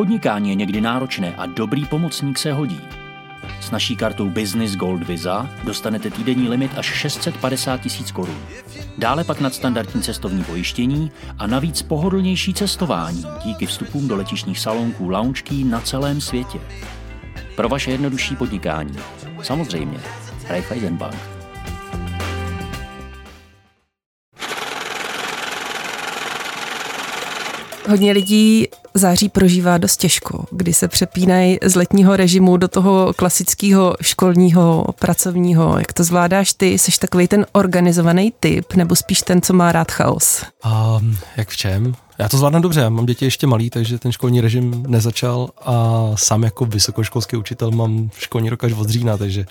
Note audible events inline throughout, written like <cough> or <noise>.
Podnikání je někdy náročné a dobrý pomocník se hodí. S naší kartou Business Gold Visa dostanete týdenní limit až 650 tisíc korun. Dále pak nadstandardní cestovní pojištění a navíc pohodlnější cestování díky vstupům do letišních salonků lounge na celém světě. Pro vaše jednodušší podnikání. Samozřejmě. Raiffeisen Bank. Hodně lidí září prožívá dost těžko, kdy se přepínají z letního režimu do toho klasického školního, pracovního. Jak to zvládáš ty? Jsi takový ten organizovaný typ, nebo spíš ten, co má rád chaos? Um, jak v čem? Já to zvládnu dobře, mám děti ještě malý, takže ten školní režim nezačal a sám jako vysokoškolský učitel mám školní rok až od října, takže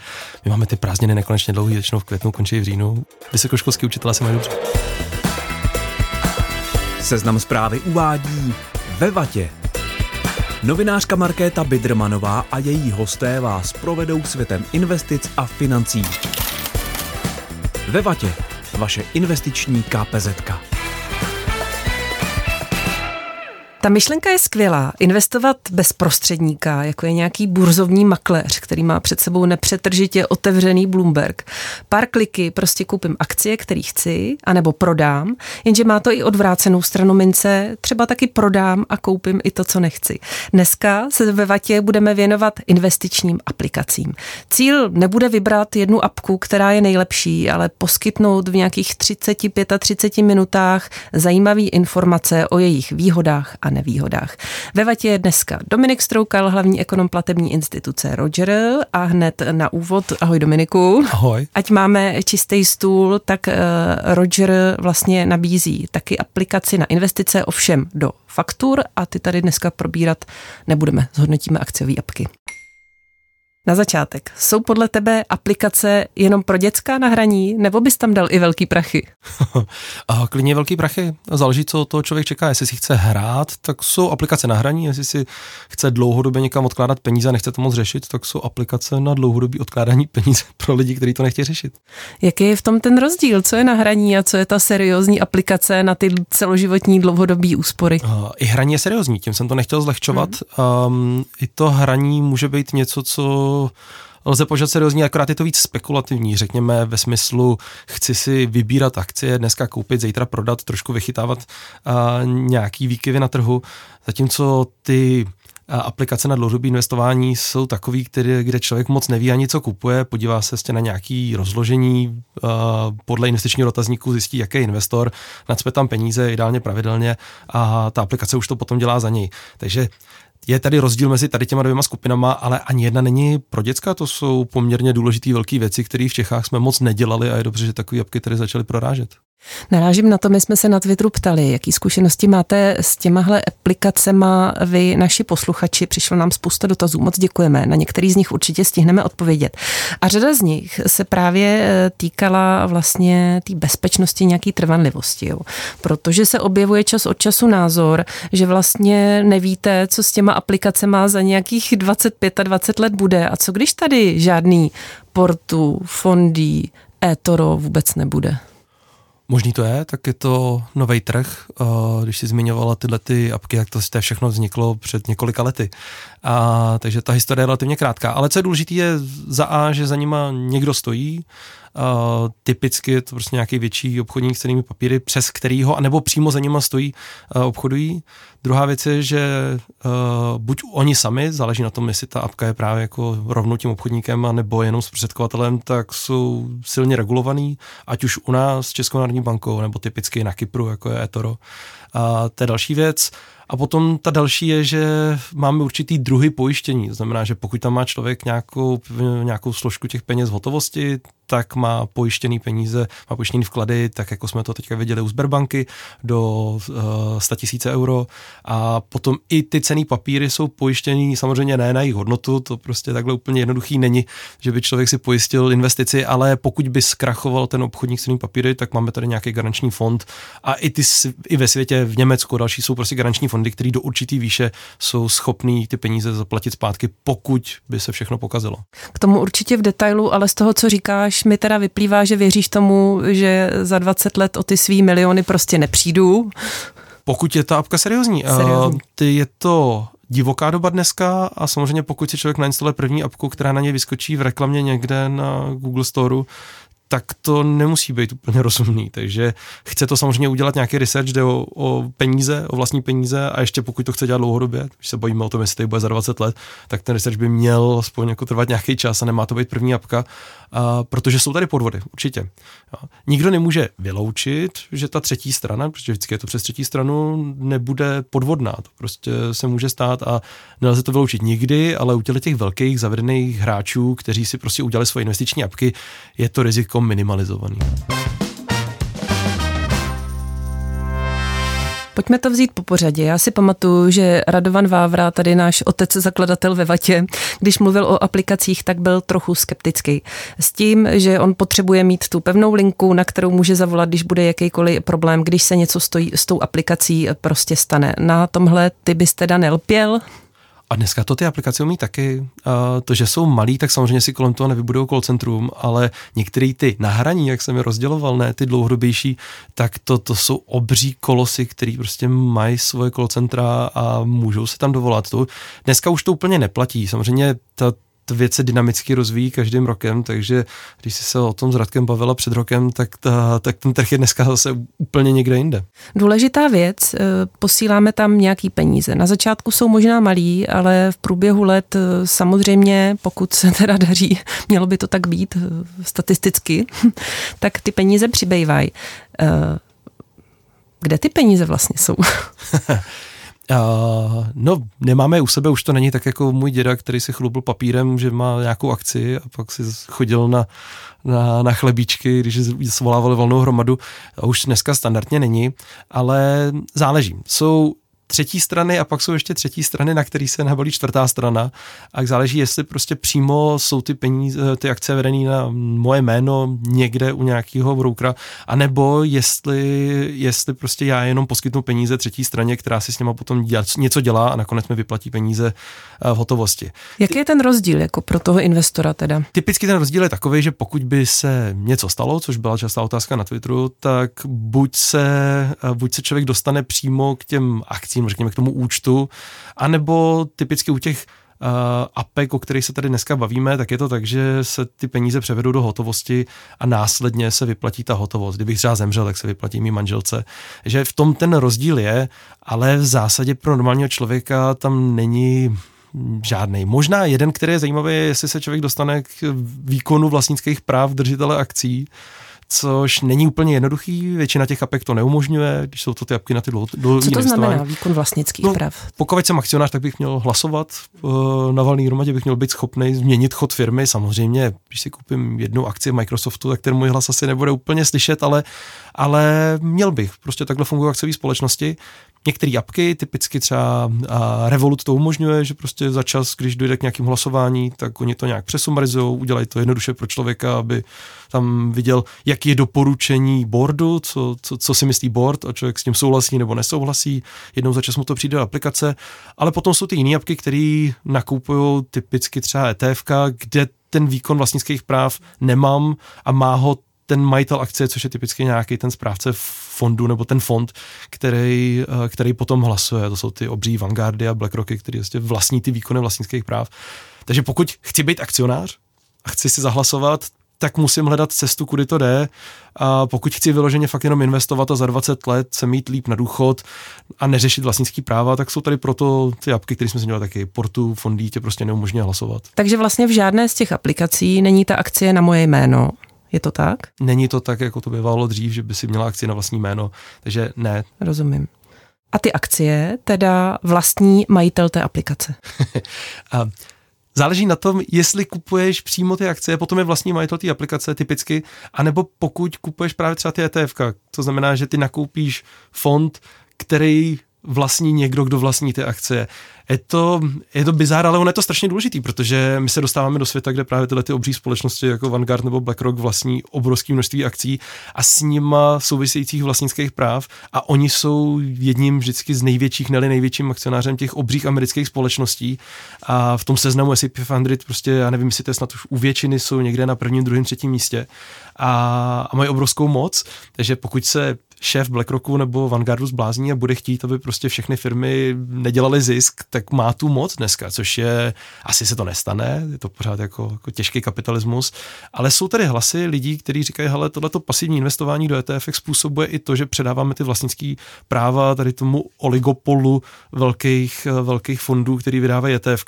my máme ty prázdniny nekonečně dlouhý, většinou v květnu, končí v říjnu. Vysokoškolský učitel asi mají dobře. Seznam zprávy uvádí ve vatě. Novinářka Markéta Bidrmanová a její hosté vás provedou světem investic a financí. Ve vatě. Vaše investiční KPZka. Ta myšlenka je skvělá. Investovat bez prostředníka, jako je nějaký burzovní makléř, který má před sebou nepřetržitě otevřený Bloomberg. Pár kliky prostě koupím akcie, který chci, anebo prodám, jenže má to i odvrácenou stranu mince, třeba taky prodám a koupím i to, co nechci. Dneska se ve Vatě budeme věnovat investičním aplikacím. Cíl nebude vybrat jednu apku, která je nejlepší, ale poskytnout v nějakých 30-35 minutách zajímavé informace o jejich výhodách a nevýhodách. Ve Vatě je dneska Dominik Stroukal, hlavní ekonom platební instituce Roger a hned na úvod, ahoj Dominiku. Ahoj. Ať máme čistý stůl, tak uh, Roger vlastně nabízí taky aplikaci na investice, ovšem do faktur a ty tady dneska probírat nebudeme, zhodnotíme akciové apky. Na začátek, jsou podle tebe aplikace jenom pro dětská na hraní, nebo bys tam dal i velký prachy? <laughs> a klidně velký prachy. Záleží, co to člověk čeká. Jestli si chce hrát, tak jsou aplikace na hraní. Jestli si chce dlouhodobě někam odkládat peníze a nechce to moc řešit, tak jsou aplikace na dlouhodobý odkládání <laughs> peníze pro lidi, kteří to nechtějí řešit. Jaký je v tom ten rozdíl? Co je na hraní a co je ta seriózní aplikace na ty celoživotní dlouhodobý úspory? Uh, I hraní je seriózní, tím jsem to nechtěl zlehčovat. Mm. Um, I to hraní může být něco, co lze požádat seriózní, akorát je to víc spekulativní, řekněme ve smyslu, chci si vybírat akcie, dneska koupit, zítra prodat, trošku vychytávat a, nějaký výkyvy na trhu, zatímco ty aplikace na dlouhodobé investování jsou takový, který, kde člověk moc neví ani co kupuje, podívá se ještě na nějaký rozložení, podle investičního dotazníku zjistí, jaký je investor, nacpe tam peníze ideálně pravidelně a ta aplikace už to potom dělá za něj. Takže je tady rozdíl mezi tady těma dvěma skupinama, ale ani jedna není pro děcka, to jsou poměrně důležité velké věci, které v Čechách jsme moc nedělali a je dobře, že takové apky tady začaly prorážet. Narážím na to, my jsme se na Twitteru ptali, jaký zkušenosti máte s těmahle aplikacema vy, naši posluchači. Přišlo nám spousta dotazů, moc děkujeme. Na některý z nich určitě stihneme odpovědět. A řada z nich se právě eh, týkala vlastně té bezpečnosti, nějaký trvanlivosti. Jo. Protože se objevuje čas od času názor, že vlastně nevíte, co s těma aplikacema za nějakých 25 a 20 let bude. A co když tady žádný portu, fondí, e-toro vůbec nebude? Možný to je, tak je to nový trh. Když si zmiňovala tyhle ty apky, tak to všechno vzniklo před několika lety. A, takže ta historie je relativně krátká. Ale co je důležité, je za A, že za nima někdo stojí, Uh, typicky je to prostě nějaký větší obchodník s cenými papíry, přes kterýho, anebo přímo za nima stojí, uh, obchodují. Druhá věc je, že uh, buď oni sami, záleží na tom, jestli ta apka je právě jako rovnou tím obchodníkem, nebo jenom zprostředkovatelem, tak jsou silně regulovaný, ať už u nás Českou národní bankou, nebo typicky na Kypru, jako je eToro. A to je další věc. A potom ta další je, že máme určitý druhy pojištění. To znamená, že pokud tam má člověk nějakou, nějakou složku těch peněz v hotovosti, tak má pojištěný peníze, má pojištěný vklady, tak jako jsme to teďka viděli u Sberbanky, do uh, 100 000 euro. A potom i ty cený papíry jsou pojištěný samozřejmě ne na jejich hodnotu, to prostě takhle úplně jednoduchý není, že by člověk si pojistil investici, ale pokud by zkrachoval ten obchodník s cenými papíry, tak máme tady nějaký garanční fond a i, ty, i ve světě, v Německu, další jsou prostě garanční fondy, které do určitý výše jsou schopný ty peníze zaplatit zpátky, pokud by se všechno pokazilo. K tomu určitě v detailu, ale z toho, co říkáš, mi teda vyplývá, že věříš tomu, že za 20 let o ty svý miliony prostě nepřijdu. Pokud je ta apka seriózní. seriózní. Ty je to divoká doba dneska a samozřejmě pokud si člověk nainstaluje první apku, která na něj vyskočí v reklamě někde na Google Storeu, tak to nemusí být úplně <laughs> rozumný. Takže chce to samozřejmě udělat nějaký research, jde o, o peníze, o vlastní peníze a ještě pokud to chce dělat dlouhodobě, když se bojíme o tom, jestli to bude za 20 let, tak ten research by měl aspoň jako trvat nějaký čas a nemá to být první apka, a, protože jsou tady podvody, určitě. A, nikdo nemůže vyloučit, že ta třetí strana, protože vždycky je to přes třetí stranu, nebude podvodná. To prostě se může stát a nelze to vyloučit nikdy, ale u těch velkých zavedených hráčů, kteří si prostě udělali svoje investiční apky, je to riziko minimalizovaný. Pojďme to vzít po pořadě. Já si pamatuju, že Radovan Vávra, tady náš otec zakladatel ve Vatě, když mluvil o aplikacích, tak byl trochu skeptický. S tím, že on potřebuje mít tu pevnou linku, na kterou může zavolat, když bude jakýkoliv problém, když se něco stojí, s tou aplikací prostě stane. Na tomhle ty byste teda nelpěl? A dneska to ty aplikace umí taky. A to, že jsou malí, tak samozřejmě si kolem toho nevybudou call centrum, ale některé ty nahraní, jak jsem je rozděloval, ne ty dlouhodobější, tak to, to jsou obří kolosy, který prostě mají svoje call centra a můžou se tam dovolat. To, dneska už to úplně neplatí. Samozřejmě ta, věc se dynamicky rozvíjí každým rokem, takže když jsi se o tom s Radkem bavila před rokem, tak, ta, tak ten trh je dneska zase úplně někde jinde. Důležitá věc, eh, posíláme tam nějaký peníze. Na začátku jsou možná malí, ale v průběhu let eh, samozřejmě, pokud se teda daří, <laughs> mělo by to tak být eh, statisticky, <laughs> tak ty peníze přibývají. Kde ty peníze vlastně jsou? <laughs> Uh, no, nemáme u sebe, už to není tak jako můj děda, který si chlubil papírem, že má nějakou akci a pak si chodil na, na, na chlebíčky, když svolávali volnou hromadu. Už dneska standardně není, ale záleží. Jsou třetí strany a pak jsou ještě třetí strany, na který se nabalí čtvrtá strana a záleží, jestli prostě přímo jsou ty peníze, ty akce vedené na moje jméno někde u nějakého broukra, anebo jestli, jestli prostě já jenom poskytnu peníze třetí straně, která si s něma potom děla, něco dělá a nakonec mi vyplatí peníze eh, v hotovosti. Jaký je ten rozdíl jako pro toho investora teda? Typicky ten rozdíl je takový, že pokud by se něco stalo, což byla častá otázka na Twitteru, tak buď se, eh, buď se člověk dostane přímo k těm akcím, transakcím, řekněme k tomu účtu, anebo typicky u těch uh, apek, o kterých se tady dneska bavíme, tak je to tak, že se ty peníze převedou do hotovosti a následně se vyplatí ta hotovost. Kdybych třeba zemřel, tak se vyplatí mý manželce. Že v tom ten rozdíl je, ale v zásadě pro normálního člověka tam není žádný. Možná jeden, který je zajímavý, je, jestli se člověk dostane k výkonu vlastnických práv držitele akcí, což není úplně jednoduchý, většina těch apek to neumožňuje, když jsou to ty apky na ty dlouhé Co to znamená výkon vlastnických no, práv? Pokud jsem akcionář, tak bych měl hlasovat uh, na valný hromadě, bych měl být schopný změnit chod firmy. Samozřejmě, když si koupím jednu akci Microsoftu, tak ten můj hlas asi nebude úplně slyšet, ale, ale měl bych. Prostě takhle fungují akciové společnosti. Některé apky, typicky třeba Revolut to umožňuje, že prostě za čas, když dojde k nějakým hlasování, tak oni to nějak přesumarizují, udělají to jednoduše pro člověka, aby tam viděl, jak je doporučení boardu, co, co, co si myslí board a člověk s tím souhlasí nebo nesouhlasí. Jednou za čas mu to přijde do aplikace, ale potom jsou ty jiné apky, které nakupují typicky třeba ETF, kde ten výkon vlastnických práv nemám a má ho ten majitel akcie, což je typicky nějaký ten správce fondu nebo ten fond, který, eh, který potom hlasuje. To jsou ty obří Vanguardy a BlackRocky, který vlastně vlastní ty výkony vlastnických práv. Takže pokud chci být akcionář a chci si zahlasovat, tak musím hledat cestu, kudy to jde. A pokud chci vyloženě fakt jenom investovat a za 20 let se mít líp na důchod a neřešit vlastnický práva, tak jsou tady proto ty apky, které jsme zmiňovali taky. Portu, fondí tě prostě neumožňuje hlasovat. Takže vlastně v žádné z těch aplikací není ta akcie na moje jméno. Je to tak? Není to tak, jako to bývalo dřív, že by si měla akci na vlastní jméno, takže ne. Rozumím. A ty akcie teda vlastní majitel té aplikace? <laughs> a záleží na tom, jestli kupuješ přímo ty akcie, potom je vlastní majitel té aplikace typicky, anebo pokud kupuješ právě třeba ty ETF, to znamená, že ty nakoupíš fond, který vlastní někdo, kdo vlastní ty akcie. Je to, je to bizár, ale ono je to strašně důležitý, protože my se dostáváme do světa, kde právě tyhle ty obří společnosti jako Vanguard nebo BlackRock vlastní obrovské množství akcí a s nima souvisejících vlastnických práv a oni jsou jedním vždycky z největších, neli největším akcionářem těch obřích amerických společností a v tom seznamu S&P 500 prostě, já nevím, jestli to je snad už u většiny, jsou někde na prvním, druhém, třetím místě a, a mají obrovskou moc, takže pokud se šéf BlackRocku nebo Vanguardu zblázní a bude chtít, aby prostě všechny firmy nedělaly zisk, tak má tu moc dneska, což je, asi se to nestane, je to pořád jako, jako těžký kapitalismus, ale jsou tady hlasy lidí, kteří říkají, hele, tohleto pasivní investování do ETF způsobuje i to, že předáváme ty vlastnické práva tady tomu oligopolu velkých, velkých fondů, který vydávají ETF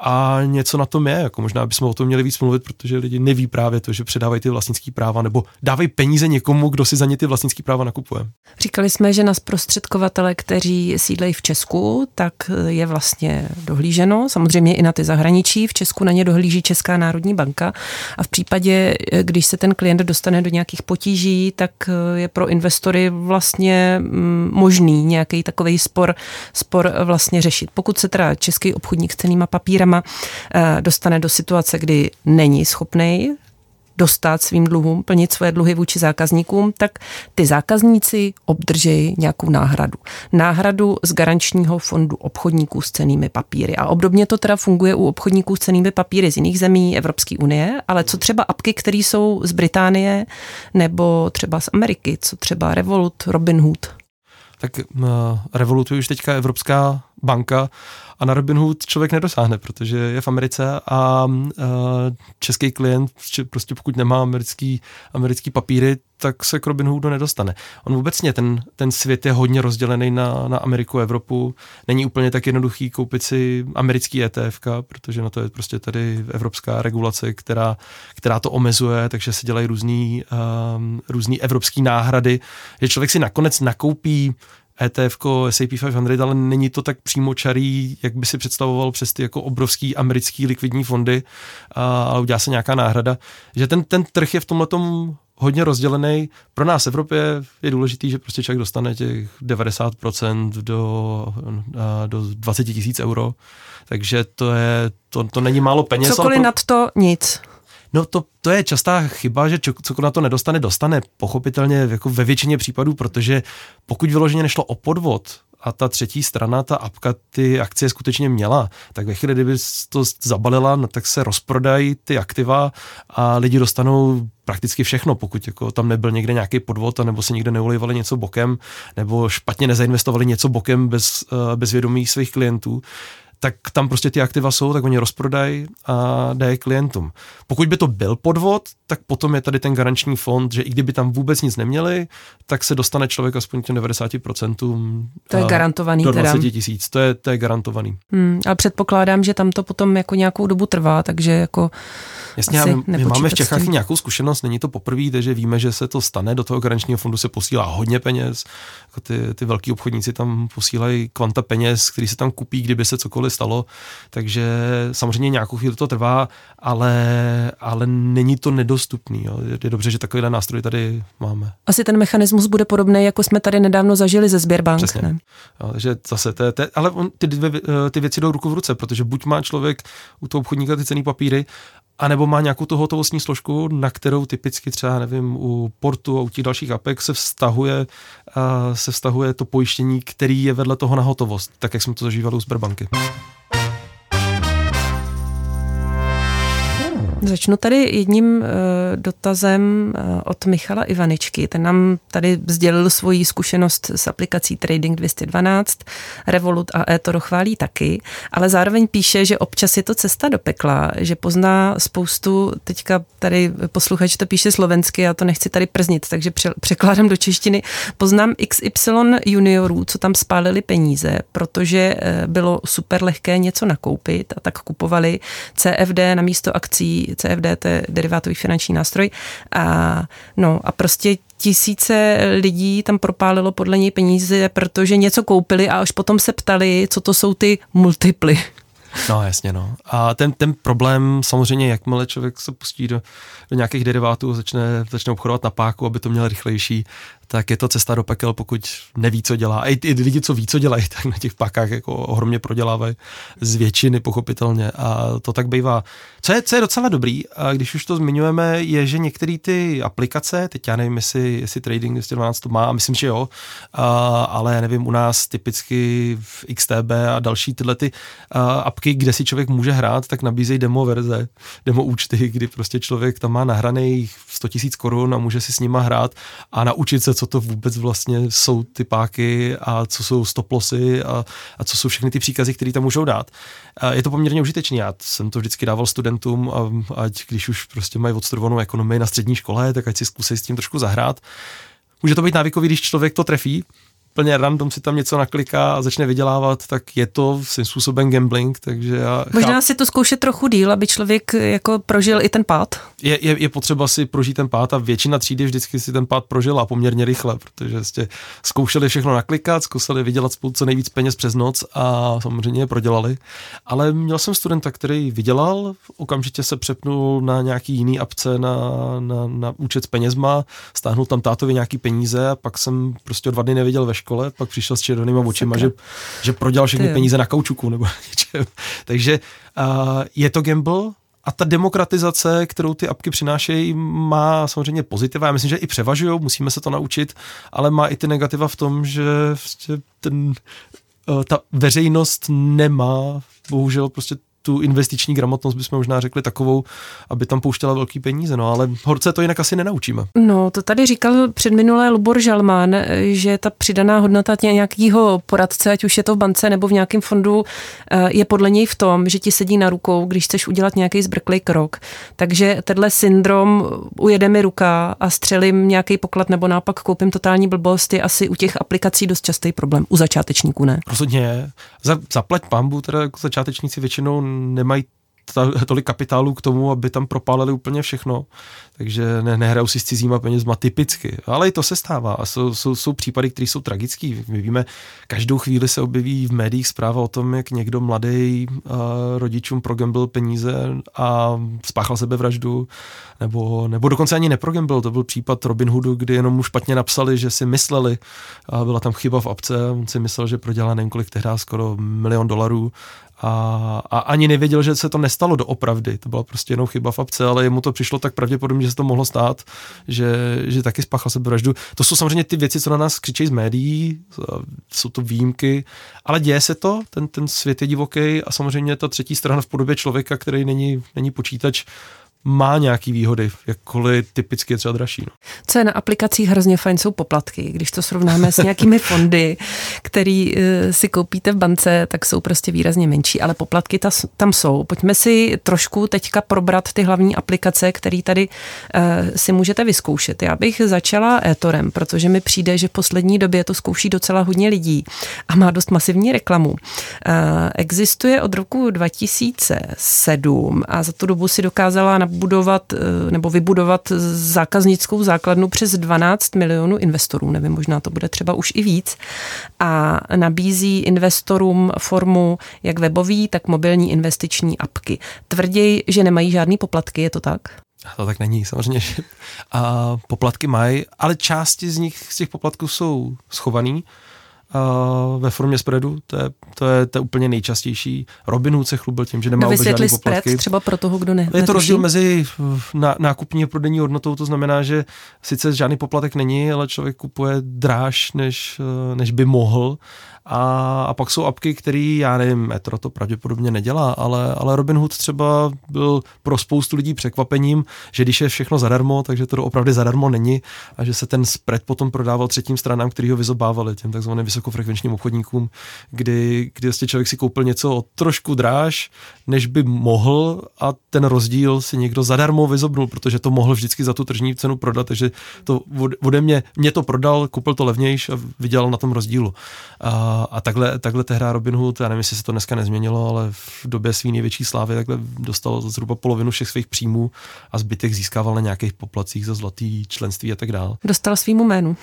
a něco na tom je, jako možná bychom o tom měli víc mluvit, protože lidi neví právě to, že předávají ty vlastnické práva nebo dávají peníze někomu, kdo si za ně ty vlastnické práva nakupuje. Říkali jsme, že na zprostředkovatele, kteří sídlejí v Česku, tak je vlastně dohlíženo, samozřejmě i na ty zahraničí. V Česku na ně dohlíží Česká národní banka a v případě, když se ten klient dostane do nějakých potíží, tak je pro investory vlastně mm, možný nějaký takový spor, spor vlastně řešit. Pokud se teda český obchodník s cenýma papírama firma eh, dostane do situace, kdy není schopný dostat svým dluhům, plnit svoje dluhy vůči zákazníkům, tak ty zákazníci obdržejí nějakou náhradu. Náhradu z garančního fondu obchodníků s cenými papíry. A obdobně to teda funguje u obchodníků s cenými papíry z jiných zemí Evropské unie, ale co třeba apky, které jsou z Británie nebo třeba z Ameriky, co třeba Revolut, Robinhood? Tak uh, Revolut je už teďka Evropská banka a na Robinhood člověk nedosáhne, protože je v Americe a český klient prostě pokud nemá americký, americký papíry, tak se k Robinhoodu nedostane. On vůbec ten, ten svět je hodně rozdělený na, na Ameriku a Evropu. Není úplně tak jednoduchý koupit si americký ETF, protože na to je prostě tady evropská regulace, která, která to omezuje, takže se dělají různý, um, různý evropský náhrady, že člověk si nakonec nakoupí ETF, S&P 500, ale není to tak přímočarý, jak by si představoval přes ty jako obrovský americký likvidní fondy, ale udělá se nějaká náhrada, že ten, ten trh je v tomhle hodně rozdělený. Pro nás v Evropě je důležitý, že prostě člověk dostane těch 90% do, do 20 tisíc euro, takže to je, to, to není málo peněz. Cokoliv pro... nad to nic. No to, to je častá chyba, že cokoliv na to nedostane, dostane pochopitelně jako ve většině případů, protože pokud vyloženě nešlo o podvod, a ta třetí strana, ta apka, ty akcie skutečně měla, tak ve chvíli, kdyby to zabalila, no, tak se rozprodají ty aktiva a lidi dostanou prakticky všechno, pokud jako tam nebyl někde nějaký podvod, nebo se někde neulejvali něco bokem, nebo špatně nezainvestovali něco bokem bez, eh, bez vědomí svých klientů, tak tam prostě ty aktiva jsou, tak oni rozprodají a dají klientům. Pokud by to byl podvod, tak potom je tady ten garanční fond, že i kdyby tam vůbec nic neměli, tak se dostane člověk aspoň těm 90%. To je garantovaný do 20 tisíc, to je, to je garantovaný. Hmm, ale předpokládám, že tam to potom jako nějakou dobu trvá, takže jako Jasně, my, my máme v Čechách nějakou zkušenost, není to poprvé, takže víme, že se to stane, do toho garančního fondu se posílá hodně peněz, jako ty, ty velký obchodníci tam posílají kvanta peněz, který se tam kupí, kdyby se cokoliv stalo, takže samozřejmě nějakou chvíli to trvá, ale, ale není to nedostupný. Jo. Je dobře, že takovýhle nástroj tady máme. Asi ten mechanismus bude podobný, jako jsme tady nedávno zažili ze Sběrbank. Přesně. Ne? Jo, takže zase, to je, to je, ale on, ty, dvě, ty věci jdou ruku v ruce, protože buď má člověk u toho obchodníka ty cený papíry, a nebo má nějakou tu hotovostní složku, na kterou typicky třeba, nevím, u portu a u těch dalších APEK se vztahuje, uh, se vztahuje to pojištění, který je vedle toho na hotovost, tak jak jsme to zažívali u Sberbanky. Začnu tady jedním uh, dotazem uh, od Michala Ivaničky. Ten nám tady sdělil svoji zkušenost s aplikací Trading 212. Revolut a eToro chválí taky, ale zároveň píše, že občas je to cesta do pekla, že pozná spoustu, teďka tady posluchač to píše slovensky, já to nechci tady prznit, takže pře- překládám do češtiny. Poznám XY juniorů, co tam spálili peníze, protože uh, bylo super lehké něco nakoupit a tak kupovali CFD na místo akcí CFD, to je derivátový finanční nástroj. A, no, a prostě tisíce lidí tam propálilo podle něj peníze, protože něco koupili a až potom se ptali, co to jsou ty multiply. No jasně, no. A ten, ten problém samozřejmě, jakmile člověk se pustí do, do nějakých derivátů, začne, začne obchodovat na páku, aby to měl rychlejší, tak je to cesta do pekel, pokud neví, co dělá. A i, i lidi, co ví, co dělají, <laughs> tak na těch pákách jako ohromně prodělávají z většiny, pochopitelně. A to tak bývá. Co je, co je docela dobrý, a když už to zmiňujeme, je, že některé ty aplikace, teď já nevím, jestli, jestli Trading 212 to má, myslím, že jo, a, ale nevím, u nás typicky v XTB a další tyhle ty a, apky, kde si člověk může hrát, tak nabízejí demo verze, demo účty, kdy prostě člověk tam má nahraných 100 000 korun a může si s nima hrát a naučit se, co to vůbec vlastně jsou ty páky a co jsou stoplosy a, a co jsou všechny ty příkazy, které tam můžou dát. A je to poměrně užitečný. Já jsem to vždycky dával studentům, a, ať když už prostě mají odstudovanou ekonomii na střední škole, tak ať si zkusí s tím trošku zahrát. Může to být návykový, když člověk to trefí, úplně random si tam něco nakliká a začne vydělávat, tak je to svým způsobem gambling, takže já Možná cháp... si to zkoušet trochu díl, aby člověk jako prožil i ten pád. Je, je, je potřeba si prožít ten pád a většina třídy vždycky si ten pád prožila poměrně rychle, protože jste zkoušeli všechno naklikat, zkusili vydělat spolu co nejvíc peněz přes noc a samozřejmě je prodělali. Ale měl jsem studenta, který vydělal, okamžitě se přepnul na nějaký jiný apce na, na, na účet s penězma, stáhnul tam tátovi nějaký peníze a pak jsem prostě o dva dny neviděl ve škole, pak přišel s červenýma očima, že, že prodělal všechny Ty. peníze na kaučuku nebo <laughs> něčem. Takže uh, je to gamble, a ta demokratizace, kterou ty apky přinášejí, má samozřejmě pozitiva. Já myslím, že i převažují, musíme se to naučit, ale má i ty negativa v tom, že prostě ten, ta veřejnost nemá bohužel prostě tu investiční gramotnost bychom možná řekli takovou, aby tam pouštěla velký peníze, no ale horce to jinak asi nenaučíme. No, to tady říkal předminulé Lubor Žalmán, že ta přidaná hodnota nějakého poradce, ať už je to v bance nebo v nějakém fondu, eh, je podle něj v tom, že ti sedí na rukou, když chceš udělat nějaký zbrklý krok. Takže tenhle syndrom ujede mi ruka a střelím nějaký poklad nebo nápak koupím totální blbost je asi u těch aplikací dost častý problém. U začátečníků ne. Rozhodně. Za, zaplať pambu, teda jako začátečníci většinou nemají ta, tolik kapitálu k tomu, aby tam propálili úplně všechno, takže ne, nehrajou si s cizíma penězma typicky, ale i to se stává. A jsou, jsou, jsou případy, které jsou tragické. My víme, každou chvíli se objeví v médiích zpráva o tom, jak někdo mladý uh, rodičům progambil peníze a spáchal sebevraždu, nebo, nebo dokonce ani neprogambil, to byl případ Robin Hoodu, kdy jenom mu špatně napsali, že si mysleli, a byla tam chyba v apce, on si myslel, že prodělá nevím kolik tehdy, skoro milion dolarů a, a ani nevěděl, že se to nestalo doopravdy. To byla prostě jenom chyba v apce, ale jemu to přišlo tak pravděpodobně, že se to mohlo stát, že, že taky spáchal sebevraždu. To jsou samozřejmě ty věci, co na nás křičí z médií, jsou to výjimky, ale děje se to, ten, ten svět je divoký a samozřejmě ta třetí strana v podobě člověka, který není, není počítač, má nějaký výhody, jakkoliv typicky je třeba dražší. No. Co je na aplikacích hrozně fajn, jsou poplatky. Když to srovnáme s nějakými <laughs> fondy, který uh, si koupíte v bance, tak jsou prostě výrazně menší, ale poplatky ta, tam jsou. Pojďme si trošku teďka probrat ty hlavní aplikace, které tady uh, si můžete vyzkoušet. Já bych začala eTorem, protože mi přijde, že v poslední době to zkouší docela hodně lidí a má dost masivní reklamu. Uh, existuje od roku 2007 a za tu dobu si dokázala na budovat eh, nebo vybudovat zákaznickou základnu přes 12 milionů investorů, nevím, možná to bude třeba už i víc, a nabízí investorům formu jak webový, tak mobilní investiční apky. Tvrději, že nemají žádný poplatky, je to tak? To tak není, samozřejmě, a poplatky mají, ale části z nich, z těch poplatků jsou schovaný uh, ve formě spreadu, to je, to, je, to je úplně nejčastější. Robin Hood se chlubil tím, že nemá žádný poplatky. spread třeba pro toho, kdo ne. Je to rozdíl mezi ná, nákupní a prodejní hodnotou, to znamená, že sice žádný poplatek není, ale člověk kupuje dráž, než, než by mohl a, a pak jsou apky, které, já nevím, Metro to pravděpodobně nedělá, ale, ale Robinhood třeba byl pro spoustu lidí překvapením, že když je všechno zadarmo, takže to opravdu zadarmo není a že se ten spread potom prodával třetím stranám, který ho vyzobávali, těm takzvaným vysokofrekvenčním obchodníkům, kdy, kdy vlastně člověk si koupil něco o trošku dráž, než by mohl a ten rozdíl si někdo zadarmo vyzobnul, protože to mohl vždycky za tu tržní cenu prodat, takže to ode mě, mě to prodal, koupil to levnější a vydělal na tom rozdílu. A, a takhle, takhle tehra Robin Hood, já nevím, jestli se to dneska nezměnilo, ale v době své největší slávy takhle dostal zhruba polovinu všech svých příjmů a zbytek získával na nějakých poplacích za zlatý členství a tak dále. Dostal svýmu jménu.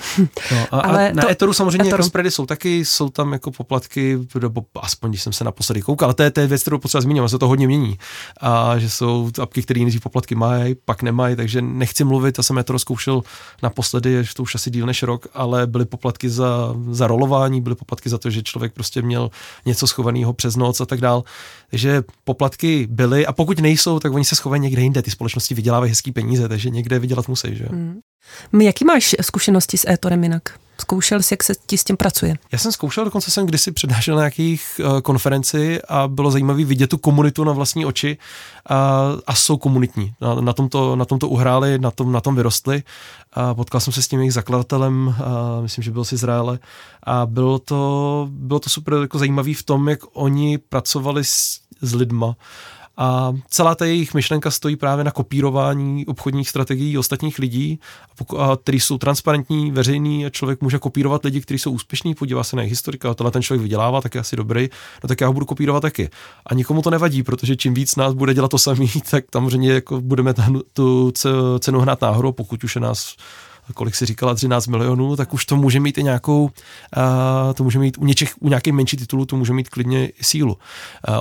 No, a, <laughs> ale a na to, Etoru samozřejmě Etoru. spready jsou taky, jsou tam jako poplatky, nebo aspoň když jsem se naposledy koukal, to je, to je věc, kterou potřeba zmínit, se to hodně mění. A že jsou apky, které nejdřív poplatky mají, pak nemají, takže nechci mluvit, já jsem Etoro zkoušel naposledy, to už asi díl než rok, ale byly poplatky za, za rolování, byly poplatky za to, že člověk prostě měl něco schovaného přes noc a tak dál. Takže poplatky byly a pokud nejsou, tak oni se schovají někde jinde. Ty společnosti vydělávají hezký peníze, takže někde vydělat musí. Že? Mm. Jaký máš zkušenosti s e-torem jinak? Zkoušel jsi, jak se ti s tím pracuje? Já jsem zkoušel, dokonce jsem kdysi přednášel na nějakých uh, konferenci a bylo zajímavé vidět tu komunitu na vlastní oči a, a jsou komunitní. Na, na, tom to, na tom to uhráli, na tom, na tom vyrostli. A potkal jsem se s tím jejich zakladatelem, a myslím, že byl z Izraele a bylo to, bylo to super jako zajímavé v tom, jak oni pracovali s, s lidma a celá ta jejich myšlenka stojí právě na kopírování obchodních strategií ostatních lidí, který jsou transparentní, veřejný a člověk může kopírovat lidi, kteří jsou úspěšní, podívá se na jejich historika, tohle ten člověk vydělává, tak je asi dobrý, no tak já ho budu kopírovat taky. A nikomu to nevadí, protože čím víc nás bude dělat to samý, <laughs> tak samozřejmě jako budeme tu cenu hnát nahoru, pokud už je nás kolik si říkala, 13 milionů, tak už to může mít i nějakou, to může mít u, něčech, u nějakých menší titulů, to může mít klidně i sílu.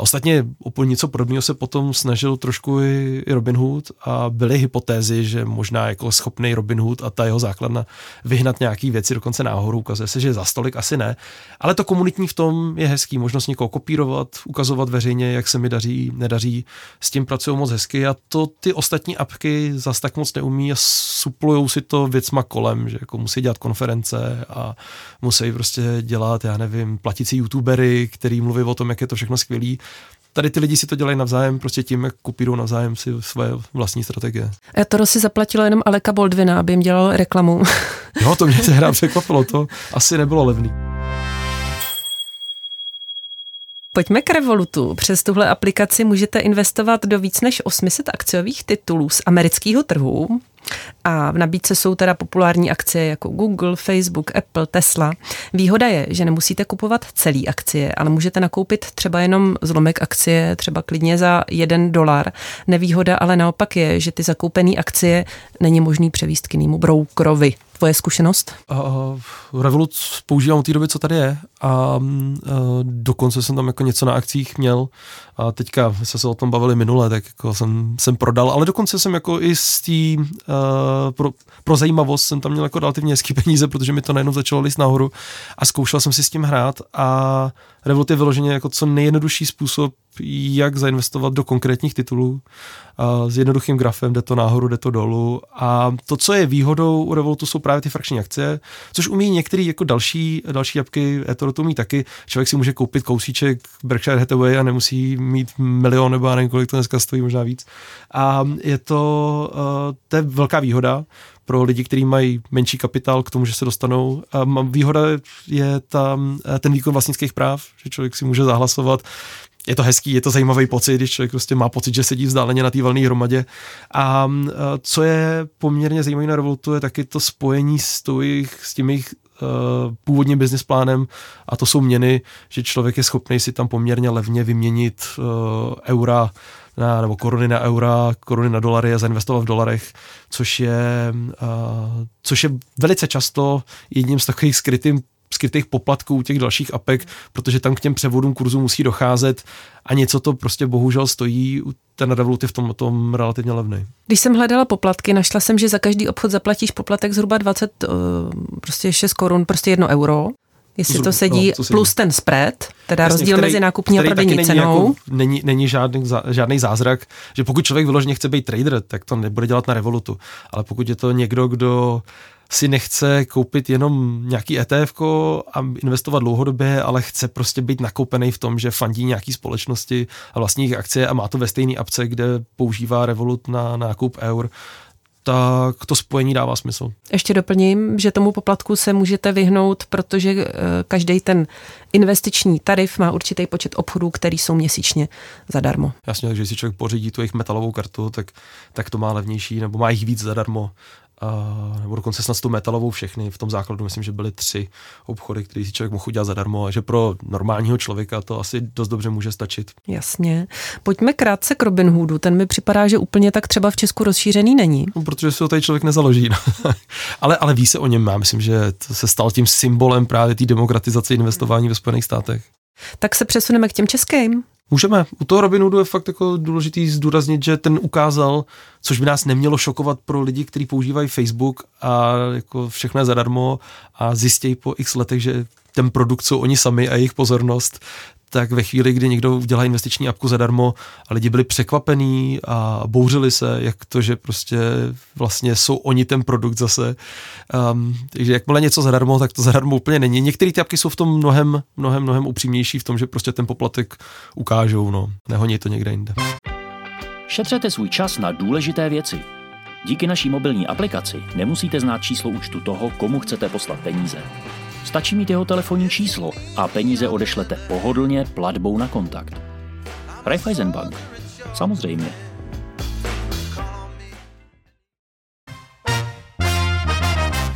Ostatně něco podobného se potom snažil trošku i, Robin Hood a byly hypotézy, že možná jako schopný Robin Hood a ta jeho základna vyhnat nějaký věci dokonce náhodou, ukazuje se, že za stolik asi ne, ale to komunitní v tom je hezký, možnost někoho kopírovat, ukazovat veřejně, jak se mi daří, nedaří, s tím pracují moc hezky a to ty ostatní apky zas tak moc neumí a suplujou si to věc věcma kolem, že jako musí dělat konference a musí prostě dělat, já nevím, platící youtubery, který mluví o tom, jak je to všechno skvělý. Tady ty lidi si to dělají navzájem, prostě tím, jak kopírují navzájem si své vlastní strategie. A to si zaplatilo jenom Aleka Boldvina, aby jim dělal reklamu. <laughs> Jo, to mě se hra překvapilo, to asi nebylo levný. Pojďme k Revolutu. Přes tuhle aplikaci můžete investovat do víc než 800 akciových titulů z amerického trhu. A v nabídce jsou teda populární akcie jako Google, Facebook, Apple, Tesla. Výhoda je, že nemusíte kupovat celý akcie, ale můžete nakoupit třeba jenom zlomek akcie, třeba klidně za jeden dolar. Nevýhoda ale naopak je, že ty zakoupené akcie není možný převíst k jinému brokerovi. Tvoje zkušenost? Uh, Revolut používám od té doby, co tady je. A uh, dokonce jsem tam jako něco na akcích měl. A teďka jsme se o tom bavili minule, tak jako jsem, jsem prodal, ale dokonce jsem jako i z té uh, pro, pro zajímavost jsem tam měl jako relativně hezký <laughs> peníze, protože mi to najednou začalo líst nahoru. A zkoušel jsem si s tím hrát. A Revolut je vyloženě jako co nejjednodušší způsob, jak zainvestovat do konkrétních titulů. S jednoduchým grafem jde to nahoru, jde to dolů. A to, co je výhodou u Revolutu, jsou právě ty frakční akcie, což umí některé jako další, další apky, eToro to umí taky. Člověk si může koupit kousíček Berkshire Hathaway a nemusí mít milion nebo nevím, kolik to dneska stojí, možná víc. A je to, uh, to je velká výhoda pro lidi, kteří mají menší kapitál k tomu, že se dostanou. Výhoda je tam ten výkon vlastnických práv, že člověk si může zahlasovat je to hezký, je to zajímavý pocit, když člověk prostě má pocit, že sedí vzdáleně na té valné hromadě. A co je poměrně zajímavé na Revolutu, je taky to spojení s, jich, s tím jejich uh, původním business plánem a to jsou měny, že člověk je schopný si tam poměrně levně vyměnit uh, eura na, nebo koruny na eura, koruny na dolary a zainvestovat v dolarech, což je, uh, což je velice často jedním z takových skrytým skrytých poplatků těch dalších apek, protože tam k těm převodům kurzu musí docházet a něco to prostě bohužel stojí, ten Revolut je v tom, tom relativně levný. Když jsem hledala poplatky, našla jsem, že za každý obchod zaplatíš poplatek zhruba 20, uh, prostě 6 korun, prostě 1 euro. Jestli to sedí, no, to sedí. plus ten spread, teda Jasně, rozdíl který, mezi nákupní a prodejní cenou. Jako, není, není žádný, žádný zázrak, že pokud člověk vyloženě chce být trader, tak to nebude dělat na Revolutu. Ale pokud je to někdo, kdo si nechce koupit jenom nějaký ETF a investovat dlouhodobě, ale chce prostě být nakoupený v tom, že fandí nějaký společnosti a vlastních akcie a má to ve stejné apce, kde používá Revolut na nákup eur, tak to spojení dává smysl. Ještě doplním, že tomu poplatku se můžete vyhnout, protože eh, každý ten investiční tarif má určitý počet obchodů, který jsou měsíčně zadarmo. Jasně, takže si člověk pořídí tu jejich metalovou kartu, tak, tak to má levnější, nebo má jich víc zadarmo uh, nebo dokonce snad s tou metalovou všechny. V tom základu myslím, že byly tři obchody, které si člověk mohl udělat zadarmo a že pro normálního člověka to asi dost dobře může stačit. Jasně. Pojďme krátce k Robin Hoodu. Ten mi připadá, že úplně tak třeba v Česku rozšířený není. No, protože se ho tady člověk nezaloží. No. <laughs> ale, ale ví se o něm. Já myslím, že to se stal tím symbolem právě té demokratizace investování ve Spojených státech. Tak se přesuneme k těm českým. Můžeme. U toho Robin Hoodu je fakt jako důležitý zdůraznit, že ten ukázal, což by nás nemělo šokovat pro lidi, kteří používají Facebook a jako všechno je zadarmo a zjistějí po x letech, že ten produkt jsou oni sami a jejich pozornost, tak ve chvíli, kdy někdo udělá investiční apku zadarmo a lidi byli překvapení a bouřili se, jak to, že prostě vlastně jsou oni ten produkt zase. Um, takže jakmile něco zadarmo, tak to zadarmo úplně není. Některé ty apky jsou v tom mnohem, mnohem, mnohem upřímnější v tom, že prostě ten poplatek ukážou, no. Nehoní to někde jinde. Šetřete svůj čas na důležité věci. Díky naší mobilní aplikaci nemusíte znát číslo účtu toho, komu chcete poslat peníze. Stačí mít jeho telefonní číslo a peníze odešlete pohodlně platbou na kontakt. Raiffeisen Bank. Samozřejmě.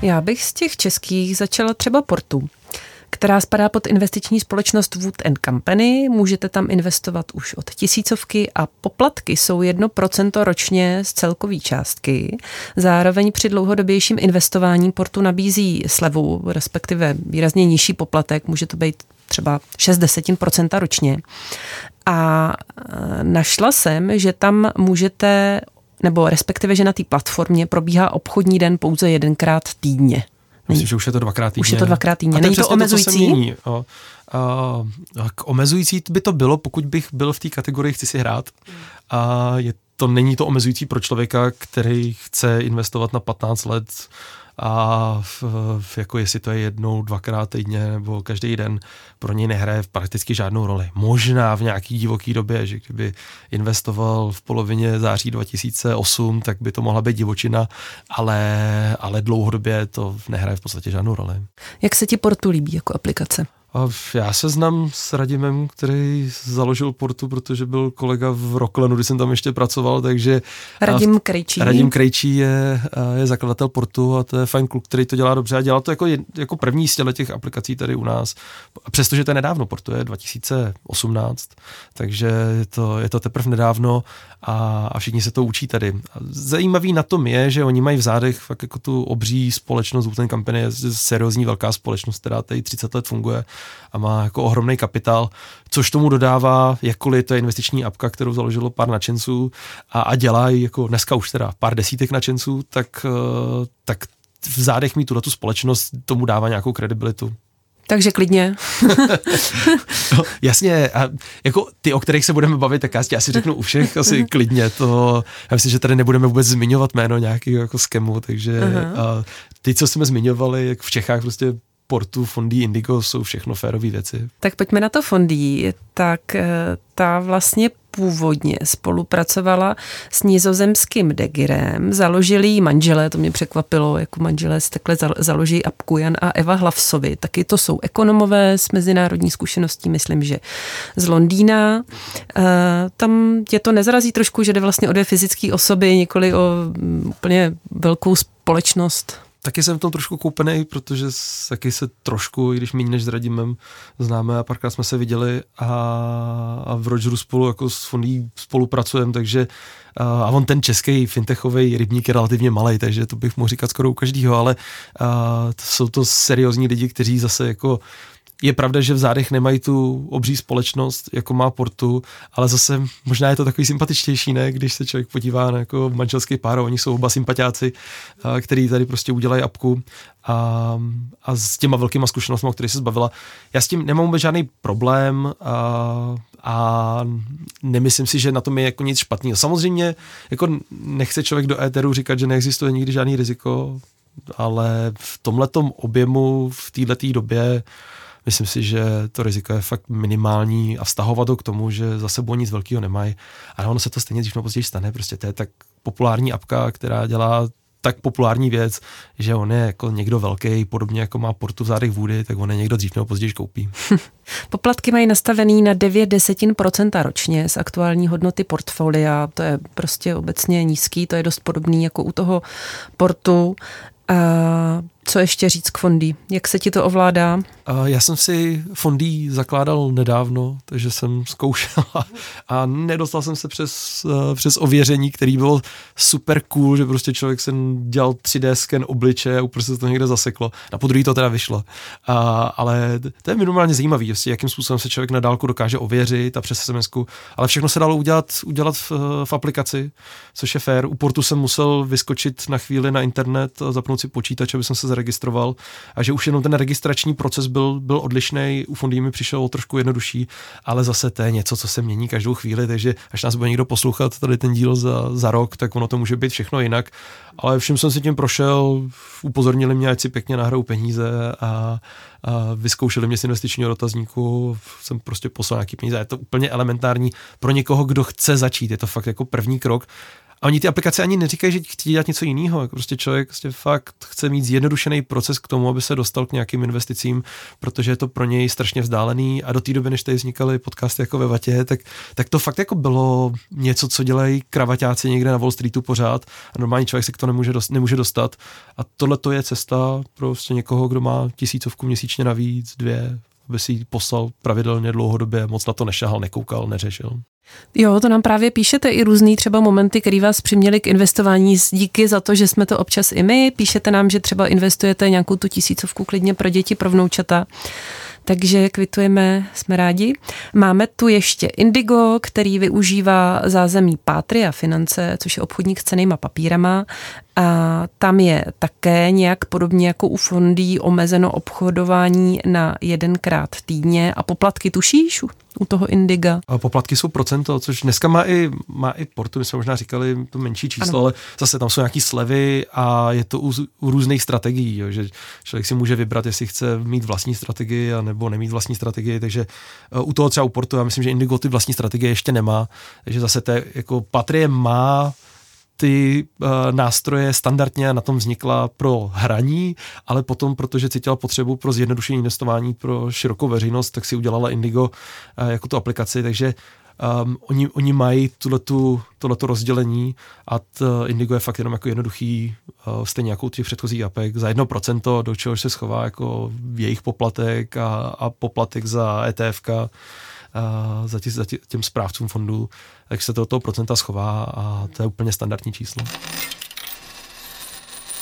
Já bych z těch českých začala třeba Portu která spadá pod investiční společnost Wood and Company. Můžete tam investovat už od tisícovky a poplatky jsou 1% ročně z celkové částky. Zároveň při dlouhodobějším investování portu nabízí slevu, respektive výrazně nižší poplatek, může to být třeba 6 desetin procenta ročně. A e, našla jsem, že tam můžete nebo respektive, že na té platformě probíhá obchodní den pouze jedenkrát týdně. Myslím, že už je to dvakrát týdně. Už je to dvakrát týdně. Není to omezující? To, o, a, k omezující by to bylo, pokud bych byl v té kategorii chci si hrát. A je to není to omezující pro člověka, který chce investovat na 15 let a v, v, jako jestli to je jednou, dvakrát týdně nebo každý den, pro něj nehraje prakticky žádnou roli. Možná v nějaký divoký době, že kdyby investoval v polovině září 2008, tak by to mohla být divočina, ale, ale dlouhodobě to nehraje v podstatě žádnou roli. Jak se ti Portu líbí jako aplikace? A já se znám s Radimem, který založil Portu, protože byl kolega v Rocklenu, když jsem tam ještě pracoval, takže... Radim Krejčí. Radim Krejčí je, je zakladatel Portu a to je fajn kluk, který to dělá dobře a dělá to jako, jako první z těch aplikací tady u nás. Přestože to je nedávno, Portu je 2018, takže je to, je to teprve nedávno a, a všichni se to učí tady. Zajímavý na tom je, že oni mají v zádech fakt jako tu obří společnost, ten Company je seriózní velká společnost, která tady 30 let funguje a má jako ohromný kapitál, což tomu dodává, jakkoliv to je investiční apka, kterou založilo pár nadšenců a, a dělají jako dneska už teda pár desítek nadšenců, tak, eh, tak v zádech mít tu společnost tomu dává nějakou kredibilitu. Takže klidně. <laughs> no, jasně, a jako ty, o kterých se budeme bavit, tak já si asi řeknu u všech asi <laughs> klidně. To, já myslím, že tady nebudeme vůbec zmiňovat jméno nějakého jako skemu, takže a ty, co jsme zmiňovali, jak v Čechách prostě Portu, Fondí, Indigo jsou všechno férové věci. Tak pojďme na to Fondí. Tak eh, ta vlastně původně spolupracovala s nizozemským Degirem, založili jí manželé, to mě překvapilo, jako manželé si takhle založí apku Jan a Eva Hlavsovi, taky to jsou ekonomové s mezinárodní zkušeností, myslím, že z Londýna. Eh, tam tě to nezrazí trošku, že jde vlastně o dvě fyzické osoby, nikoli o mm, úplně velkou společnost? Taky jsem v tom trošku koupený, protože taky se trošku, i když méně než s Radimem známe a párkrát jsme se viděli a, a v Rogeru spolu jako s Fondí spolupracujeme, takže a on ten český fintechový rybník je relativně malý, takže to bych mohl říkat skoro u každého, ale a, to jsou to seriózní lidi, kteří zase jako je pravda, že v zádech nemají tu obří společnost, jako má Portu, ale zase možná je to takový sympatičtější, ne? když se člověk podívá na jako manželský pár, oni jsou oba sympatiáci, který tady prostě udělají apku a, a s těma velkýma zkušenostmi, o kterých se zbavila. Já s tím nemám vůbec žádný problém a, a nemyslím si, že na tom je jako nic špatného. Samozřejmě jako nechce člověk do éteru říkat, že neexistuje nikdy žádný riziko, ale v tomhletom objemu, v této době myslím si, že to riziko je fakt minimální a vztahovat to k tomu, že za sebou nic velkého nemají. Ale ono se to stejně dřív nebo později stane. Prostě to je tak populární apka, která dělá tak populární věc, že on je jako někdo velký, podobně jako má portu v zádech vůdy, tak on je někdo dřív nebo později koupí. <laughs> Poplatky mají nastavený na 9 desetin procenta ročně z aktuální hodnoty portfolia. To je prostě obecně nízký, to je dost podobný jako u toho portu. A co ještě říct k fondí? Jak se ti to ovládá? Já jsem si fondí zakládal nedávno, takže jsem zkoušel a, nedostal jsem se přes, eh, přes ověření, který bylo super cool, že prostě člověk jsem dělal 3D sken obliče a úplně se to někde zaseklo. Na podruhý to teda vyšlo. A, ale to je minimálně zajímavý, jestli, jakým způsobem se člověk na dálku dokáže ověřit a přes sms ale všechno se dalo udělat, udělat v, v aplikaci, což je fair. U portu jsem musel vyskočit na chvíli na internet a zapnout si počítač, aby jsem se zaregistroval a že už jenom ten registrační proces byl, byl odlišný, u fondy mi přišel trošku jednodušší, ale zase to je něco, co se mění každou chvíli, takže až nás bude někdo poslouchat tady ten díl za, za rok, tak ono to může být všechno jinak. Ale všem jsem si tím prošel, upozornili mě, ať si pěkně nahrou peníze a, a vyzkoušeli mě z investičního dotazníku, jsem prostě poslal nějaký peníze. Je to úplně elementární pro někoho, kdo chce začít. Je to fakt jako první krok a oni ty aplikace ani neříkají, že chtějí dělat něco jiného. Jako prostě člověk prostě fakt chce mít zjednodušený proces k tomu, aby se dostal k nějakým investicím, protože je to pro něj strašně vzdálený. A do té doby, než tady vznikaly podcasty jako ve Vatě, tak, tak to fakt jako bylo něco, co dělají kravaťáci někde na Wall Streetu pořád a normální člověk si k to nemůže, dost, nemůže dostat. A tohle to je cesta prostě někoho, kdo má tisícovku měsíčně navíc, dvě, aby si ji poslal pravidelně dlouhodobě, moc na to nešahal, nekoukal, neřešil. Jo, to nám právě píšete i různý třeba momenty, které vás přiměly k investování. Díky za to, že jsme to občas i my. Píšete nám, že třeba investujete nějakou tu tisícovku klidně pro děti, pro vnoučata. Takže kvitujeme, jsme rádi. Máme tu ještě Indigo, který využívá zázemí Patria Finance, což je obchodník s cenýma papírama. A tam je také nějak podobně jako u fondí omezeno obchodování na jedenkrát týdně a poplatky tušíš u toho Indiga? A poplatky jsou procento, což dneska má i, má i portu, my jsme možná říkali to menší číslo, ano. ale zase tam jsou nějaký slevy a je to u, u různých strategií, jo, že člověk si může vybrat, jestli chce mít vlastní strategii a nebo nemít vlastní strategii, takže uh, u toho třeba u portu, já myslím, že Indigo ty vlastní strategie ještě nemá, takže zase to jako Patrie má ty uh, nástroje standardně na tom vznikla pro hraní, ale potom, protože cítila potřebu pro zjednodušení investování pro širokou veřejnost, tak si udělala Indigo uh, jako tu aplikaci, takže um, oni, oni mají tuhletu, tohleto rozdělení a t, Indigo je fakt jenom jako jednoduchý, uh, stejně jako u těch předchozích APEK, za 1% do čehož se schová jako jejich poplatek a, a poplatek za ETF za, tě, za tě, těm správcům fondů, tak se to toho procenta schová a to je úplně standardní číslo.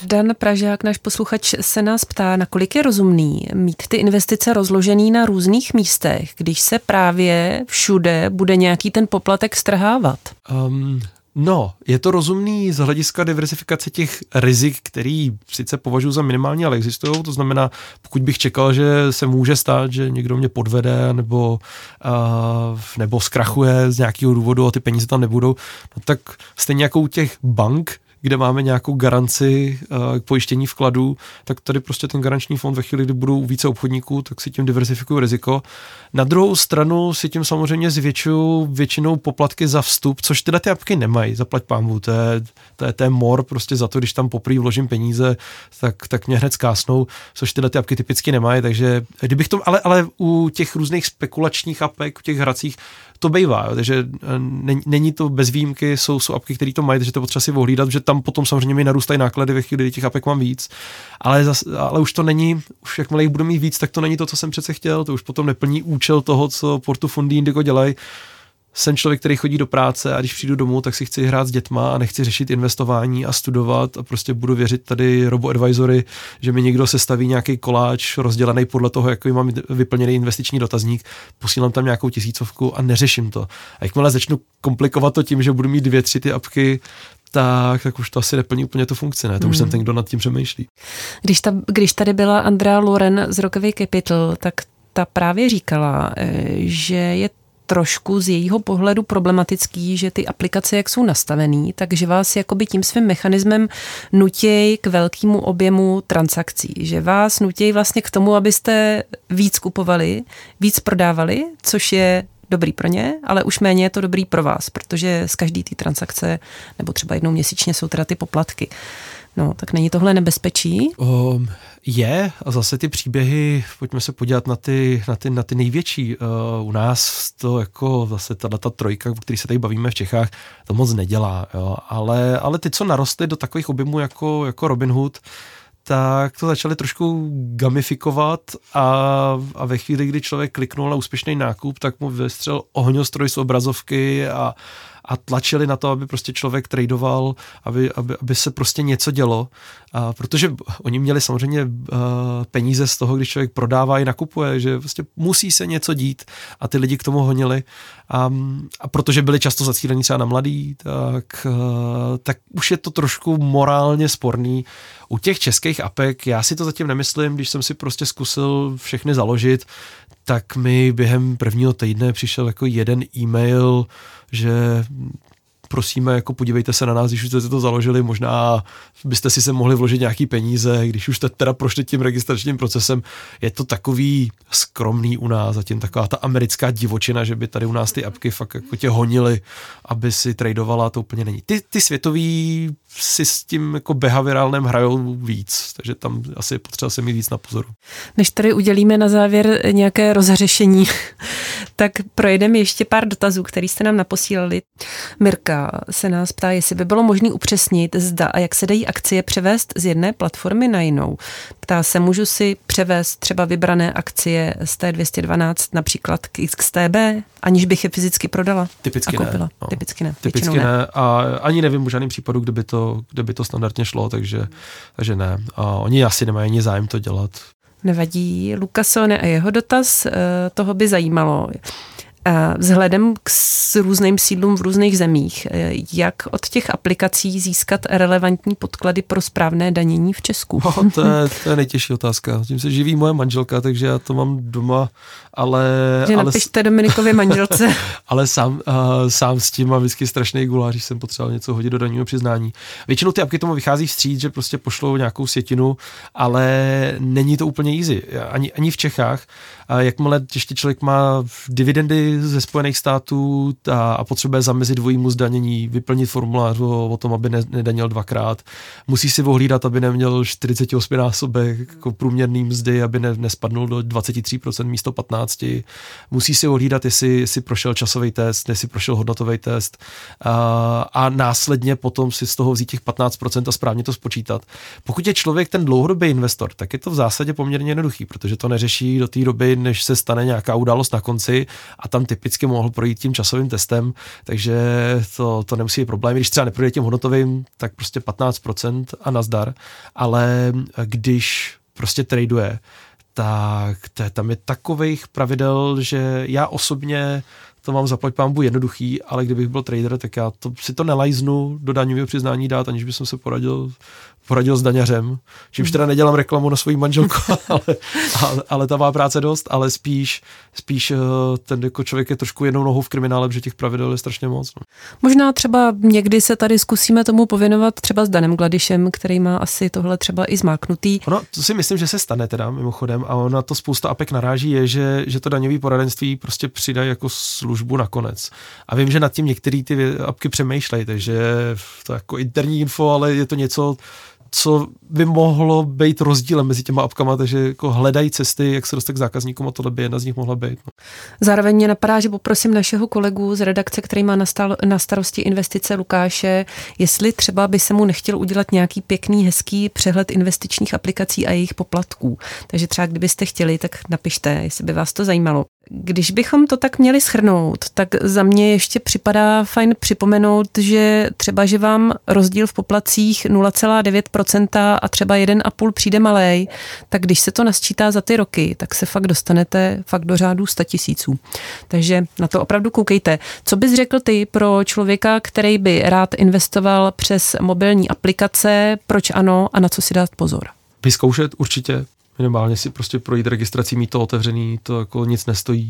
Dan Pražák, náš posluchač, se nás ptá, nakolik je rozumný mít ty investice rozložený na různých místech, když se právě všude bude nějaký ten poplatek strhávat? Um, No, je to rozumný z hlediska diversifikace těch rizik, který sice považuji za minimální, ale existují. To znamená, pokud bych čekal, že se může stát, že někdo mě podvede nebo, uh, nebo zkrachuje z nějakého důvodu a ty peníze tam nebudou, no tak stejně jako u těch bank, kde máme nějakou garanci uh, k pojištění vkladů, tak tady prostě ten garanční fond ve chvíli, kdy budou více obchodníků, tak si tím diversifikují riziko. Na druhou stranu si tím samozřejmě zvětšují většinou poplatky za vstup, což tyhle ty apky nemají, zaplať pámu, to je, to je, to je mor prostě za to, když tam poprý vložím peníze, tak, tak mě hned zkásnou, což tyhle ty apky typicky nemají, takže kdybych to, ale, ale u těch různých spekulačních apek, u těch hracích, to bývá, jo, takže eh, není, není to bez výjimky, jsou, jsou apky, které to mají, takže to potřeba si ohlídat, že tam potom samozřejmě mi narůstají náklady ve chvíli, kdy těch apek mám víc, ale, zas, ale už to není, už jakmile jich budu mít víc, tak to není to, co jsem přece chtěl, to už potom neplní účel toho, co Portofondy Indigo dělají, jsem člověk, který chodí do práce a když přijdu domů, tak si chci hrát s dětma a nechci řešit investování a studovat a prostě budu věřit tady robo-advisory, že mi někdo sestaví nějaký koláč rozdělený podle toho, jaký mám vyplněný investiční dotazník, posílám tam nějakou tisícovku a neřeším to. A jakmile začnu komplikovat to tím, že budu mít dvě, tři ty apky, tak, tak už to asi neplní úplně tu funkci, ne? To mm. už jsem hmm. ten, kdo nad tím přemýšlí. Když, ta, když tady byla Andrea Loren z Rokový Capital, tak ta právě říkala, eh, že je trošku z jejího pohledu problematický, že ty aplikace, jak jsou nastavený, takže vás jakoby tím svým mechanismem nutějí k velkému objemu transakcí, že vás nutějí vlastně k tomu, abyste víc kupovali, víc prodávali, což je dobrý pro ně, ale už méně je to dobrý pro vás, protože z každé té transakce, nebo třeba jednou měsíčně jsou teda ty poplatky. No, tak není tohle nebezpečí? Um, je a zase ty příběhy, pojďme se podívat na ty, na ty, na ty největší. Uh, u nás to jako zase ta trojka, o který se tady bavíme v Čechách, to moc nedělá, jo. Ale, ale ty, co narostly do takových objemů jako, jako Robin Hood, tak to začali trošku gamifikovat a, a ve chvíli, kdy člověk kliknul na úspěšný nákup, tak mu vystřel ohňostroj z obrazovky a, a tlačili na to, aby prostě člověk tradoval, aby, aby, aby se prostě něco dělo, a protože oni měli samozřejmě uh, peníze z toho, když člověk prodává i nakupuje, že prostě musí se něco dít a ty lidi k tomu honili a, a protože byli často zacílení třeba na mladý, tak, uh, tak už je to trošku morálně sporný. U těch českých apek, já si to zatím nemyslím, když jsem si prostě zkusil všechny založit, tak mi během prvního týdne přišel jako jeden e-mail, že prosíme, jako podívejte se na nás, když už jste to založili, možná byste si se mohli vložit nějaký peníze, když už jste teda prošli tím registračním procesem. Je to takový skromný u nás, zatím taková ta americká divočina, že by tady u nás ty apky fakt jako tě honili, aby si tradovala, to úplně není. Ty, ty světový si s tím jako behaviorálnem hrajou víc, takže tam asi je potřeba se mít víc na pozoru. Než tady udělíme na závěr nějaké rozřešení, <laughs> tak projedeme ještě pár dotazů, který jste nám naposílali. Mirka se nás ptá, jestli by bylo možné upřesnit, zda a jak se dají akcie převést z jedné platformy na jinou. Ptá se, můžu si převést třeba vybrané akcie z T212 například k XTB, aniž bych je fyzicky prodala Typicky a koupila? Ne, no. Typicky ne. Typicky ne. ne. A ani nevím o žádném případu, kde by to, kde by to standardně šlo, takže, takže ne. A oni asi nemají ani zájem to dělat. Nevadí. Lukasone a jeho dotaz, eh, toho by zajímalo. Vzhledem k různým sídlům v různých zemích, eh, jak od těch aplikací získat relevantní podklady pro správné danění v Česku? No, to, je, to je nejtěžší otázka. Tím se živí moje manželka, takže já to mám doma, ale... Že ale, napište Dominikově manželce. <laughs> ale sám, uh, sám s tím mám vždycky strašný gulář, když jsem potřeboval něco hodit do daního přiznání. Většinou ty apky tomu vychází vstříc, že prostě pošlou nějakou sjetinu, ale není to úplně easy. Ani, ani v Čechách. A jakmile ještě člověk má dividendy ze Spojených států a, a potřebuje zamezit dvojímu zdanění, vyplnit formulář o, o tom, aby ne, nedanil dvakrát, musí si ohlídat, aby neměl 48 násobek jako průměrný mzdy, aby ne, nespadnul do 23% místo 15. Musí si ohlídat, jestli, jestli prošel časový test, jestli prošel hodnotový test a, a následně potom si z toho vzít těch 15% a správně to spočítat. Pokud je člověk ten dlouhodobý investor, tak je to v zásadě poměrně jednoduchý, protože to neřeší do té doby, než se stane nějaká událost na konci a tam typicky mohl projít tím časovým testem, takže to, to nemusí být problém. Když třeba neprojde tím hodnotovým, tak prostě 15% a nazdar, ale když prostě traduje, tak to, tam je takových pravidel, že já osobně to mám zaplať pámbu jednoduchý, ale kdybych byl trader, tak já to, si to nelajznu do daňového přiznání dát, aniž bych se poradil poradil s daňařem, čímž teda nedělám reklamu na svoji manželku, <laughs> ale, ale, ale ta má práce dost, ale spíš, spíš eh, ten jako člověk je trošku jednou nohou v kriminále, protože těch pravidel je strašně moc. No. Možná třeba někdy se tady zkusíme tomu pověnovat třeba s Danem Gladišem, který má asi tohle třeba i zmáknutý. Ono, to si myslím, že se stane teda mimochodem a ona to spousta APEK naráží je, že, že to daňové poradenství prostě přidají jako službu nakonec. A vím, že nad tím některé ty apky přemýšlejí, takže to jako interní info, ale je to něco, co by mohlo být rozdílem mezi těma apkama, takže jako hledají cesty, jak se dostat k zákazníkům a tohle by jedna z nich mohla být. No. Zároveň mě napadá, že poprosím našeho kolegu z redakce, který má na starosti investice Lukáše, jestli třeba by se mu nechtěl udělat nějaký pěkný, hezký přehled investičních aplikací a jejich poplatků. Takže třeba kdybyste chtěli, tak napište, jestli by vás to zajímalo. Když bychom to tak měli schrnout, tak za mě ještě připadá fajn připomenout, že třeba, že vám rozdíl v poplacích 0,9% a třeba 1,5 přijde malej, tak když se to nasčítá za ty roky, tak se fakt dostanete fakt do řádu 100 tisíců. Takže na to opravdu koukejte. Co bys řekl ty pro člověka, který by rád investoval přes mobilní aplikace, proč ano a na co si dát pozor? Vyzkoušet určitě, minimálně si prostě projít registrací, mít to otevřený, to jako nic nestojí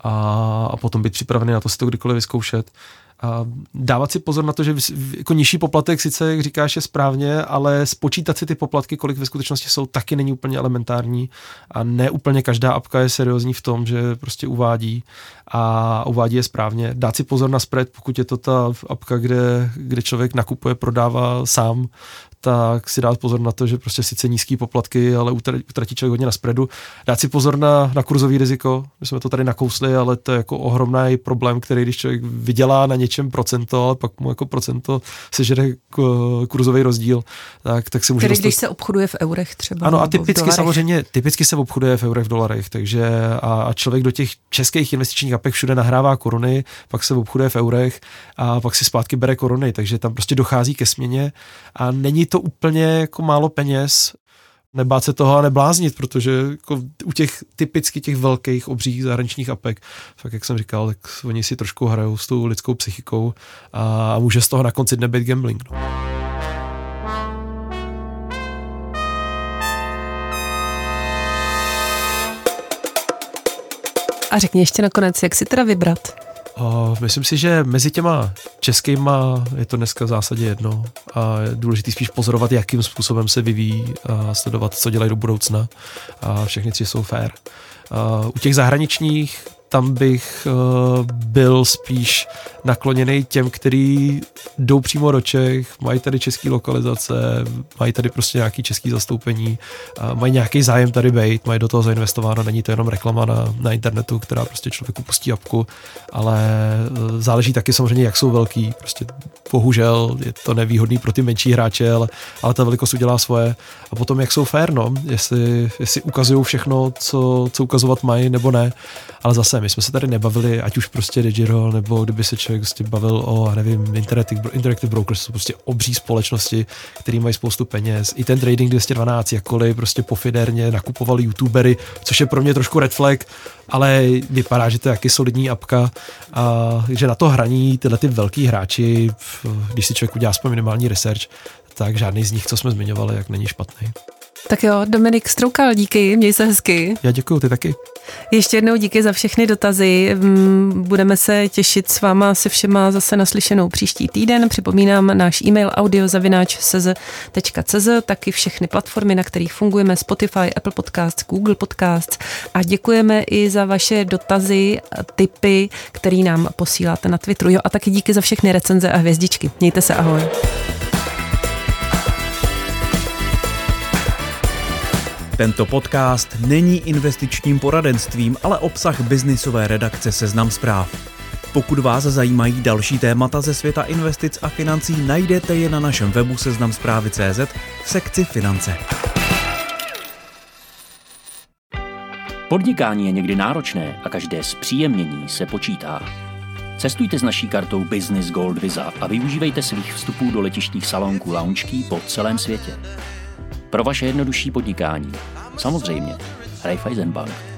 a, a potom být připravený na to si to kdykoliv vyzkoušet. A dávat si pozor na to, že jako nižší poplatek sice, jak říkáš, je správně, ale spočítat si ty poplatky, kolik ve skutečnosti jsou, taky není úplně elementární a ne úplně každá apka je seriózní v tom, že prostě uvádí a uvádí je správně. Dát si pozor na spread, pokud je to ta apka, kde, kde člověk nakupuje, prodává sám, tak si dát pozor na to, že prostě sice nízký poplatky, ale utratí člověk hodně na spreadu. Dát si pozor na, na kurzový riziko, my jsme to tady nakousli, ale to je jako ohromný problém, který když člověk vydělá na něčem, něčem procento, ale pak mu jako procento sežere kurzový rozdíl, tak, tak si může Tedy dostat... když se obchoduje v eurech třeba. Ano, a typicky samozřejmě, typicky se obchoduje v eurech, v dolarech, takže a, a člověk do těch českých investičních apek všude nahrává koruny, pak se obchoduje v eurech a pak si zpátky bere koruny, takže tam prostě dochází ke směně a není to úplně jako málo peněz, nebát se toho a nebláznit, protože jako u těch typicky těch velkých obřích zahraničních apek, tak jak jsem říkal, tak oni si trošku hrajou s tou lidskou psychikou a může z toho na konci dne být gambling. No. A řekni ještě nakonec, jak si teda vybrat? Myslím si, že mezi těma českýma je to dneska v zásadě jedno a je důležité spíš pozorovat, jakým způsobem se vyvíjí a sledovat, co dělají do budoucna a všechny tři jsou fair. Uh, u těch zahraničních tam bych uh, byl spíš nakloněný těm, který jdou přímo do Čech, mají tady český lokalizace, mají tady prostě nějaký český zastoupení, uh, mají nějaký zájem tady být, mají do toho zainvestováno, není to jenom reklama na, na internetu, která prostě člověku pustí apku, ale uh, záleží taky samozřejmě, jak jsou velký, prostě bohužel je to nevýhodný pro ty menší hráče, ale, ale ta velikost udělá svoje. A potom jak jsou fair, no, jestli, jestli ukazují všechno, co, co ukazovat mají nebo ne, ale zase my jsme se tady nebavili, ať už prostě Digiro, nebo kdyby se člověk prostě bavil o, nevím, Interactive, Interactive Brokers, jsou prostě obří společnosti, které mají spoustu peněz. I ten Trading 212, jakkoliv prostě pofiderně nakupovali youtubery, což je pro mě trošku red flag, ale vypadá, že to je jaký solidní apka a že na to hraní tyhle ty velký hráči, když si člověk udělá aspoň minimální research, tak žádný z nich, co jsme zmiňovali, jak není špatný. Tak jo, Dominik Stroukal, díky, měj se hezky. Já děkuji, ty taky. Ještě jednou díky za všechny dotazy. Mm, budeme se těšit s váma se všema zase naslyšenou příští týden. Připomínám náš e-mail audiozavináč.cz, taky všechny platformy, na kterých fungujeme, Spotify, Apple Podcasts, Google Podcasts a děkujeme i za vaše dotazy, tipy, které nám posíláte na Twitteru. Jo, a taky díky za všechny recenze a hvězdičky. Mějte se, ahoj. Tento podcast není investičním poradenstvím, ale obsah biznisové redakce Seznam zpráv. Pokud vás zajímají další témata ze světa investic a financí, najdete je na našem webu seznamzprávy.cz v sekci finance. Podnikání je někdy náročné a každé zpříjemnění se počítá. Cestujte s naší kartou Business Gold Visa a využívejte svých vstupů do letištních salonků lounge po celém světě. Pro vaše jednodušší podnikání. Samozřejmě. Raiffeisen Bank.